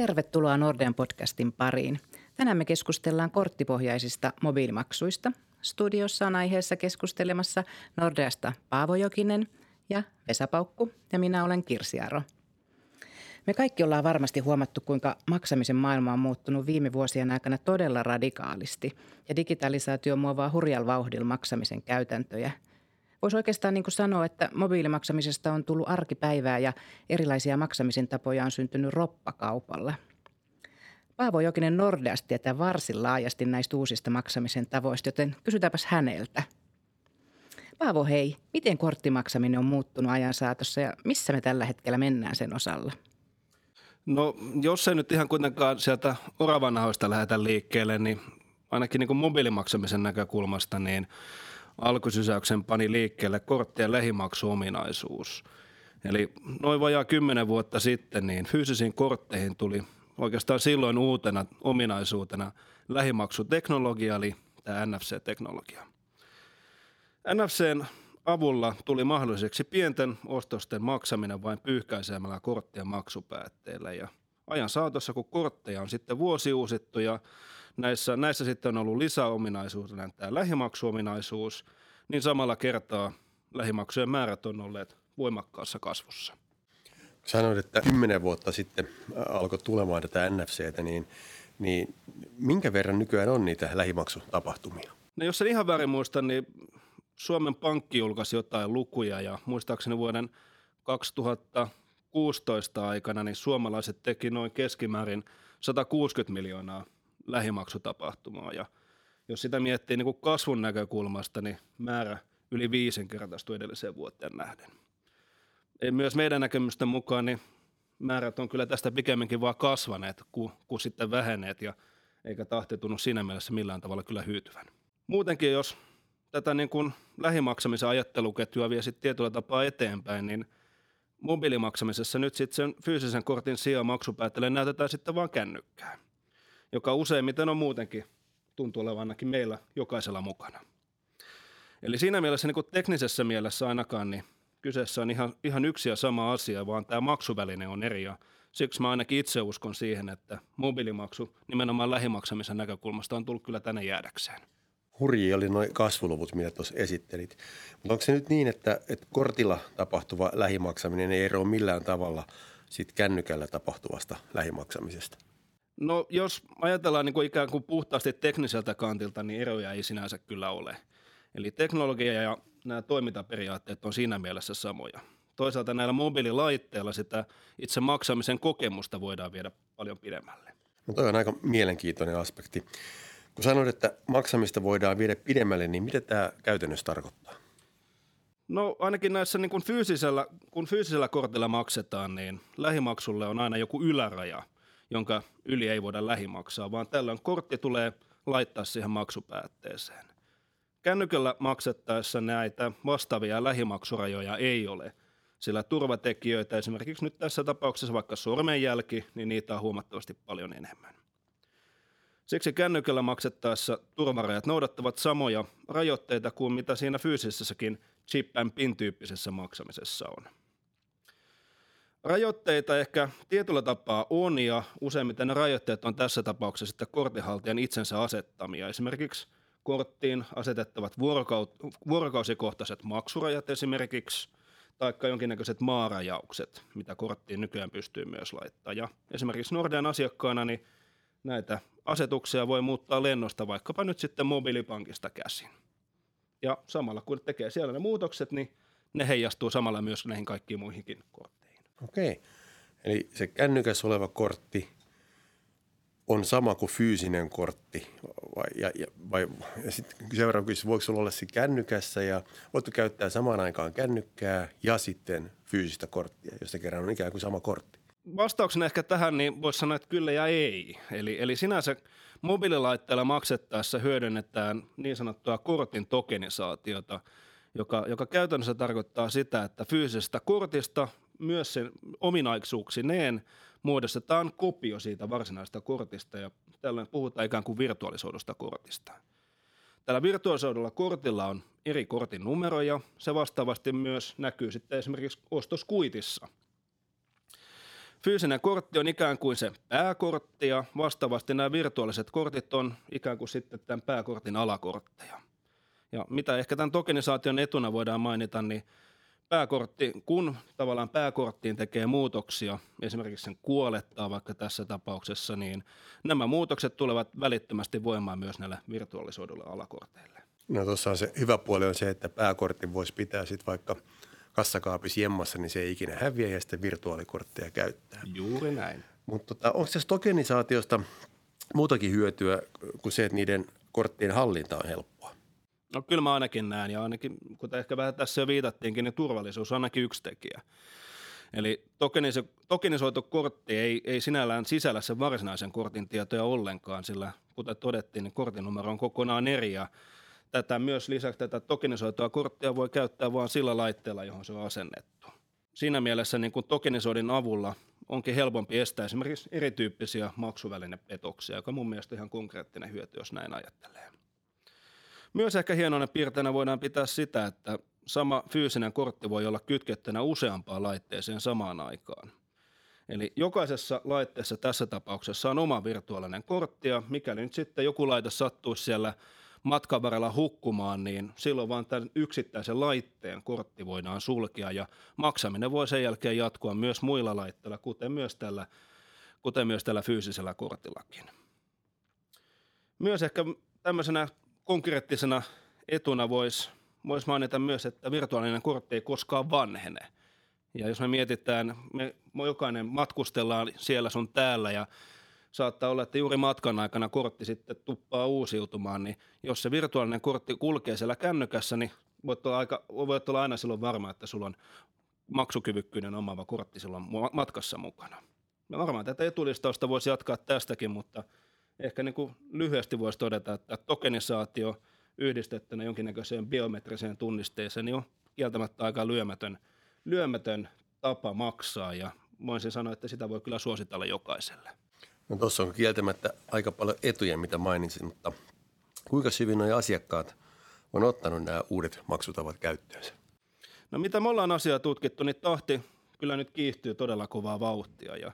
Tervetuloa Nordean podcastin pariin. Tänään me keskustellaan korttipohjaisista mobiilimaksuista. Studiossa on aiheessa keskustelemassa Nordeasta Paavo Jokinen ja Vesa Paukku ja minä olen Kirsi Aro. Me kaikki ollaan varmasti huomattu, kuinka maksamisen maailma on muuttunut viime vuosien aikana todella radikaalisti ja digitalisaatio muovaa hurjalla vauhdilla maksamisen käytäntöjä – Voisi oikeastaan niin kuin sanoa, että mobiilimaksamisesta on tullut arkipäivää ja erilaisia maksamisen tapoja on syntynyt roppakaupalla. Paavo Jokinen Nordeasta tietää varsin laajasti näistä uusista maksamisen tavoista, joten kysytäänpäs häneltä. Paavo, hei, miten korttimaksaminen on muuttunut ajan saatossa ja missä me tällä hetkellä mennään sen osalla? No jos ei nyt ihan kuitenkaan sieltä oravanahoista lähdetä liikkeelle, niin ainakin niin kuin mobiilimaksamisen näkökulmasta, niin – alkusysäyksen pani liikkeelle korttien lähimaksuominaisuus. Eli noin vajaa kymmenen vuotta sitten niin fyysisiin kortteihin tuli oikeastaan silloin uutena ominaisuutena lähimaksuteknologia, eli tämä NFC-teknologia. NFCn avulla tuli mahdolliseksi pienten ostosten maksaminen vain pyyhkäisemällä korttien maksupäätteellä ja ajan saatossa, kun kortteja on sitten vuosi uusittu ja näissä, näissä sitten on ollut lisäominaisuutena tämä lähimaksuominaisuus, niin samalla kertaa lähimaksujen määrät on olleet voimakkaassa kasvussa. Sanoit, että kymmenen vuotta sitten alkoi tulemaan tätä NFCtä, niin, niin minkä verran nykyään on niitä lähimaksutapahtumia? No jos en ihan väärin muista, niin Suomen Pankki julkaisi jotain lukuja ja muistaakseni vuoden 2016 aikana niin suomalaiset teki noin keskimäärin 160 miljoonaa lähimaksutapahtumaa. Ja jos sitä miettii niin kuin kasvun näkökulmasta, niin määrä yli viisinkertaistui edelliseen vuoteen nähden. Myös meidän näkemysten mukaan niin määrät on kyllä tästä pikemminkin vaan kasvaneet kuin, kuin sitten vähenneet ja eikä tahti tunnu siinä mielessä millään tavalla kyllä hyytyvän. Muutenkin, jos tätä niin kuin lähimaksamisen ajatteluketjua vie sitten tietyllä tapaa eteenpäin, niin mobiilimaksamisessa nyt sitten sen fyysisen kortin sijaan maksupäättelyyn näytetään sitten vain kännykkää joka useimmiten on muutenkin tuntuu olevan ainakin meillä jokaisella mukana. Eli siinä mielessä niin kuin teknisessä mielessä ainakaan niin kyseessä on ihan, ihan yksi ja sama asia, vaan tämä maksuväline on eri. Ja siksi mä ainakin itse uskon siihen, että mobiilimaksu nimenomaan lähimaksamisen näkökulmasta on tullut kyllä tänne jäädäkseen. Hurji oli noin kasvuluvut, mitä tuossa esittelit. Mutta onko se nyt niin, että, että kortilla tapahtuva lähimaksaminen ei eroa millään tavalla sit kännykällä tapahtuvasta lähimaksamisesta? No jos ajatellaan niin kuin ikään kuin puhtaasti tekniseltä kantilta, niin eroja ei sinänsä kyllä ole. Eli teknologia ja nämä toimintaperiaatteet on siinä mielessä samoja. Toisaalta näillä mobiililaitteilla sitä itse maksamisen kokemusta voidaan viedä paljon pidemmälle. No toi on aika mielenkiintoinen aspekti. Kun sanoit, että maksamista voidaan viedä pidemmälle, niin mitä tämä käytännössä tarkoittaa? No ainakin näissä niin kun fyysisellä, kun fyysisellä kortilla maksetaan, niin lähimaksulle on aina joku yläraja – jonka yli ei voida lähimaksaa, vaan tällöin kortti tulee laittaa siihen maksupäätteeseen. Kännykällä maksettaessa näitä vastaavia lähimaksurajoja ei ole, sillä turvatekijöitä, esimerkiksi nyt tässä tapauksessa vaikka sormenjälki, niin niitä on huomattavasti paljon enemmän. Siksi kännykällä maksettaessa turvarajat noudattavat samoja rajoitteita kuin mitä siinä fyysisessäkin chip and pin tyyppisessä maksamisessa on. Rajoitteita ehkä tietyllä tapaa on ja useimmiten ne rajoitteet on tässä tapauksessa sitten kortinhaltijan itsensä asettamia. Esimerkiksi korttiin asetettavat vuorokausikohtaiset maksurajat esimerkiksi, tai jonkinnäköiset maarajaukset, mitä korttiin nykyään pystyy myös laittaa. Ja esimerkiksi Nordean asiakkaana niin näitä asetuksia voi muuttaa lennosta vaikkapa nyt sitten mobiilipankista käsin. Ja samalla kun tekee siellä ne muutokset, niin ne heijastuu samalla myös näihin kaikkiin muihinkin kortteihin. Okei. Eli se kännykässä oleva kortti on sama kuin fyysinen kortti. Vai, ja, ja, vai, ja sitten seuraava kysymys, voiko sulla olla se kännykässä ja voitko käyttää samaan aikaan kännykkää ja sitten fyysistä korttia, jos se kerran on ikään kuin sama kortti? Vastauksena ehkä tähän niin voisi sanoa, että kyllä ja ei. Eli, eli sinänsä mobiililaitteella maksettaessa hyödynnetään niin sanottua kortin tokenisaatiota, joka, joka käytännössä tarkoittaa sitä, että fyysisestä kortista myös sen ominaisuuksineen muodostetaan kopio siitä varsinaisesta kortista ja tällöin puhutaan ikään kuin virtuaalisoidusta kortista. Tällä virtuaalisoidulla kortilla on eri kortin numeroja. Se vastaavasti myös näkyy sitten esimerkiksi ostoskuitissa. Fyysinen kortti on ikään kuin se pääkortti ja vastaavasti nämä virtuaaliset kortit on ikään kuin sitten tämän pääkortin alakortteja. Ja mitä ehkä tämän tokenisaation etuna voidaan mainita, niin pääkortti, kun tavallaan pääkorttiin tekee muutoksia, esimerkiksi sen kuolettaa vaikka tässä tapauksessa, niin nämä muutokset tulevat välittömästi voimaan myös näille virtuaalisoiduille alakorteille. No tuossa on se hyvä puoli on se, että pääkortin voisi pitää sitten vaikka kassakaapissa jemmassa, niin se ei ikinä häviä ja sitten virtuaalikortteja käyttää. Juuri näin. Mutta tota, onko tässä tokenisaatiosta muutakin hyötyä kuin se, että niiden korttien hallinta on helppoa? No kyllä mä ainakin näen ja ainakin, kuten ehkä vähän tässä jo viitattiinkin, niin turvallisuus on ainakin yksi tekijä. Eli tokenisoitu kortti ei, ei sinällään sisällä sen varsinaisen kortin tietoja ollenkaan, sillä kuten todettiin, niin kortin numero on kokonaan eri ja tätä myös lisäksi tätä tokenisoitua korttia voi käyttää vain sillä laitteella, johon se on asennettu. Siinä mielessä niin kuin tokenisoidin avulla onkin helpompi estää esimerkiksi erityyppisiä maksuvälinepetoksia, joka on mun mielestä ihan konkreettinen hyöty, jos näin ajattelee. Myös ehkä hienona piirteinä voidaan pitää sitä, että sama fyysinen kortti voi olla kytkettynä useampaan laitteeseen samaan aikaan. Eli jokaisessa laitteessa tässä tapauksessa on oma virtuaalinen kortti ja mikäli nyt sitten joku laite sattuisi siellä matkan varrella hukkumaan, niin silloin vaan tämän yksittäisen laitteen kortti voidaan sulkea ja maksaminen voi sen jälkeen jatkua myös muilla laitteilla, kuten myös tällä, kuten myös tällä fyysisellä kortillakin. Myös ehkä tämmöisenä konkreettisena etuna voisi vois mainita myös, että virtuaalinen kortti ei koskaan vanhene. Ja jos me mietitään, me jokainen matkustellaan siellä sun täällä ja saattaa olla, että juuri matkan aikana kortti sitten tuppaa uusiutumaan, niin jos se virtuaalinen kortti kulkee siellä kännykässä, niin voit olla, aika, voit olla aina silloin varma, että sulla on maksukyvykkyyden omaava kortti silloin matkassa mukana. Ja varmaan tätä etulistausta voisi jatkaa tästäkin, mutta ehkä niin kuin lyhyesti voisi todeta, että tokenisaatio yhdistettynä jonkinnäköiseen biometriseen tunnisteeseen niin on kieltämättä aika lyömätön, lyömätön tapa maksaa ja voisin sanoa, että sitä voi kyllä suositella jokaiselle. No tuossa on kieltämättä aika paljon etuja, mitä mainitsin, mutta kuinka hyvin nuo asiakkaat on ottanut nämä uudet maksutavat käyttöönsä? No mitä me ollaan asiaa tutkittu, niin tahti kyllä nyt kiihtyy todella kovaa vauhtia ja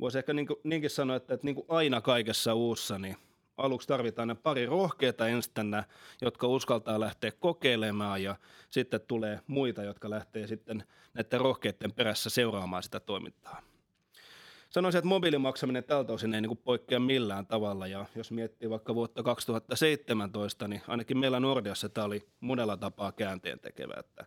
voisi ehkä niin kuin, niinkin sanoa, että, että niin kuin aina kaikessa uussa, niin aluksi tarvitaan ne pari rohkeita enstänä, jotka uskaltaa lähteä kokeilemaan ja sitten tulee muita, jotka lähtee sitten näiden rohkeiden perässä seuraamaan sitä toimintaa sanoisin, että mobiilimaksaminen tältä osin ei niin kuin poikkea millään tavalla. Ja jos miettii vaikka vuotta 2017, niin ainakin meillä Nordiassa tämä oli monella tapaa käänteen tekevä. Että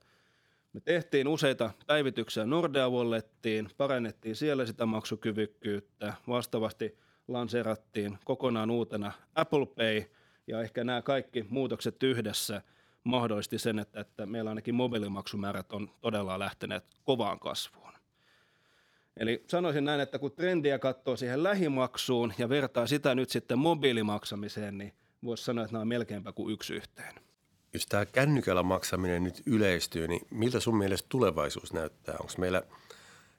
me tehtiin useita päivityksiä Nordea Wallettiin, parannettiin siellä sitä maksukyvykkyyttä, vastaavasti lanseerattiin kokonaan uutena Apple Pay, ja ehkä nämä kaikki muutokset yhdessä mahdollisti sen, että, että meillä ainakin mobiilimaksumäärät on todella lähteneet kovaan kasvuun. Eli sanoisin näin, että kun trendiä katsoo siihen lähimaksuun ja vertaa sitä nyt sitten mobiilimaksamiseen, niin voisi sanoa, että nämä on melkeinpä kuin yksi yhteen. Jos tämä kännykällä maksaminen nyt yleistyy, niin miltä sun mielestä tulevaisuus näyttää? Onko meillä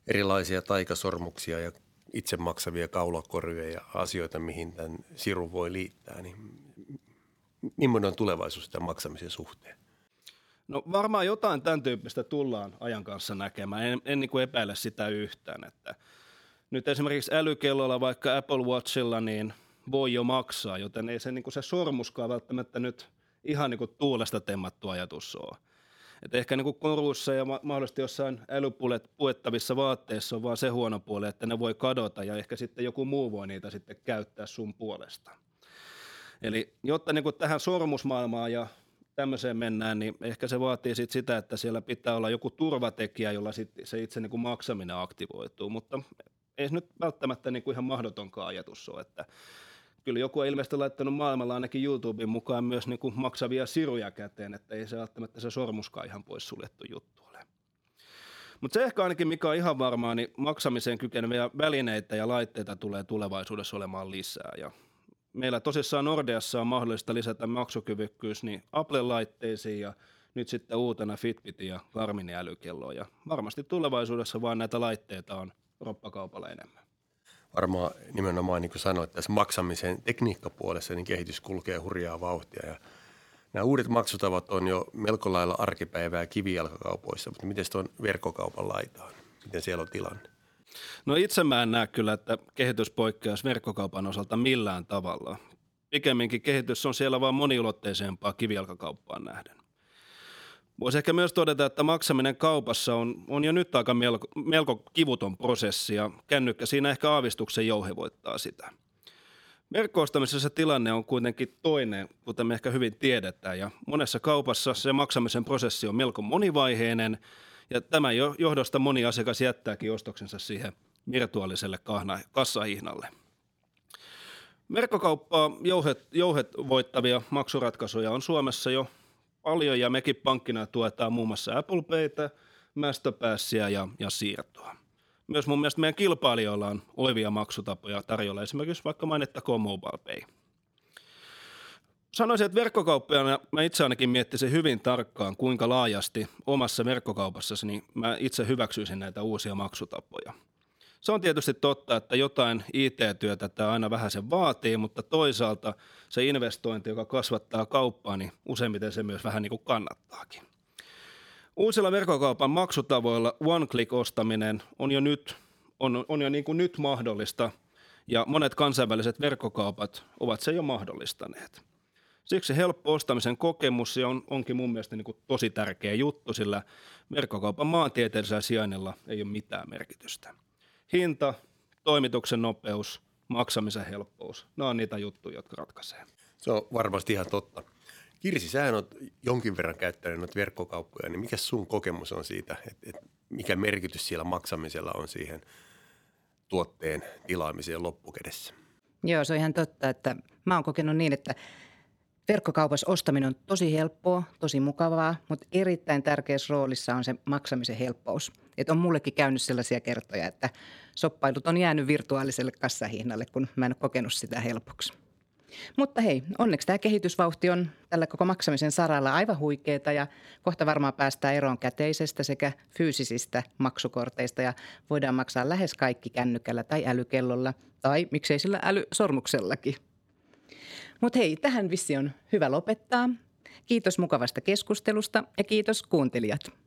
erilaisia taikasormuksia ja itse maksavia kaulakorjuja ja asioita, mihin tämän siru voi liittää? Niin millainen on tulevaisuus tämän maksamisen suhteen? No varmaan jotain tämän tyyppistä tullaan ajan kanssa näkemään. En, en niin kuin epäile sitä yhtään. Että nyt esimerkiksi älykellolla, vaikka Apple Watchilla, niin voi jo maksaa, joten ei se, niin kuin se sormuskaan välttämättä nyt ihan niin kuin tuulesta temmattu ajatus ole. Et ehkä niin kuin koruissa ja mahdollisesti jossain älypulet puettavissa vaatteissa on vaan se huono puoli, että ne voi kadota ja ehkä sitten joku muu voi niitä sitten käyttää sun puolesta. Eli jotta niin kuin tähän sormusmaailmaan ja tämmöiseen mennään, niin ehkä se vaatii sit sitä, että siellä pitää olla joku turvatekijä, jolla sit se itse niin kuin maksaminen aktivoituu, mutta ei se nyt välttämättä niin kuin ihan mahdotonkaan ajatus ole, että kyllä joku on ilmeisesti laittanut maailmalla ainakin YouTuben mukaan myös niin kuin maksavia siruja käteen, että ei se välttämättä se sormuskaan ihan pois suljettu juttu ole. Mutta se ehkä ainakin, mikä on ihan varmaa, niin maksamiseen kykeneviä välineitä ja laitteita tulee tulevaisuudessa olemaan lisää. Ja meillä tosissaan Nordeassa on mahdollista lisätä maksukyvykkyys niin Apple-laitteisiin ja nyt sitten uutena Fitbitin ja Garminin älykelloon. Ja varmasti tulevaisuudessa vaan näitä laitteita on roppakaupalla enemmän. Varmaan nimenomaan niin kuin sanoit, tässä maksamisen tekniikkapuolessa niin kehitys kulkee hurjaa vauhtia ja nämä uudet maksutavat on jo melko lailla arkipäivää kivijalkakaupoissa, mutta miten tuon verkkokaupan laitaan? Miten siellä on tilanne? No itse mä en näe kyllä, että kehitys poikkeaisi verkkokaupan osalta millään tavalla. Pikemminkin kehitys on siellä vaan moniulotteisempaa kivijalkakauppaan nähden. Voisi ehkä myös todeta, että maksaminen kaupassa on, on jo nyt aika melko, melko kivuton prosessi ja kännykkä siinä ehkä aavistuksen jouhevoittaa sitä. Verkkoostamisessa tilanne on kuitenkin toinen, kuten me ehkä hyvin tiedetään, ja monessa kaupassa se maksamisen prosessi on melko monivaiheinen, ja tämän johdosta moni asiakas jättääkin ostoksensa siihen virtuaaliselle kassahihnalle. Verkkokauppaa jouhet, jouhet voittavia maksuratkaisuja on Suomessa jo paljon ja mekin pankkina tuetaan muun muassa Apple Paytä, Masterpassia ja, ja siirtoa. Myös mun mielestä meidän kilpailijoilla on olevia maksutapoja tarjolla, esimerkiksi vaikka mainittakoon Mobile Pay. Sanoisin, että verkkokauppajana mä itse ainakin miettisin hyvin tarkkaan, kuinka laajasti omassa verkkokaupassasi niin mä itse hyväksyisin näitä uusia maksutapoja. Se on tietysti totta, että jotain IT-työtä tämä aina vähän se vaatii, mutta toisaalta se investointi, joka kasvattaa kauppaa, niin useimmiten se myös vähän niin kuin kannattaakin. Uusilla verkkokaupan maksutavoilla one-click-ostaminen on jo nyt, on, on jo niin kuin nyt mahdollista ja monet kansainväliset verkkokaupat ovat se jo mahdollistaneet. Siksi helppo ostamisen kokemus on, onkin mun mielestä niin kuin tosi tärkeä juttu, sillä verkkokaupan maantieteellisellä sijainnilla ei ole mitään merkitystä. Hinta, toimituksen nopeus, maksamisen helppous, ne on niitä juttuja, jotka ratkaisee. Se on varmasti ihan totta. Kirsi, sä oot jonkin verran käyttänyt noita verkkokauppoja, niin mikä sun kokemus on siitä, että, että mikä merkitys siellä maksamisella on siihen tuotteen tilaamiseen loppukädessä? Joo, se on ihan totta, että mä oon kokenut niin, että verkkokaupassa ostaminen on tosi helppoa, tosi mukavaa, mutta erittäin tärkeässä roolissa on se maksamisen helppous. Et on mullekin käynyt sellaisia kertoja, että soppailut on jäänyt virtuaaliselle kassahinnalle, kun mä en ole kokenut sitä helpoksi. Mutta hei, onneksi tämä kehitysvauhti on tällä koko maksamisen saralla aivan huikeeta ja kohta varmaan päästään eroon käteisestä sekä fyysisistä maksukorteista ja voidaan maksaa lähes kaikki kännykällä tai älykellolla tai miksei sillä älysormuksellakin. Mutta hei, tähän vissi on hyvä lopettaa. Kiitos mukavasta keskustelusta ja kiitos kuuntelijat.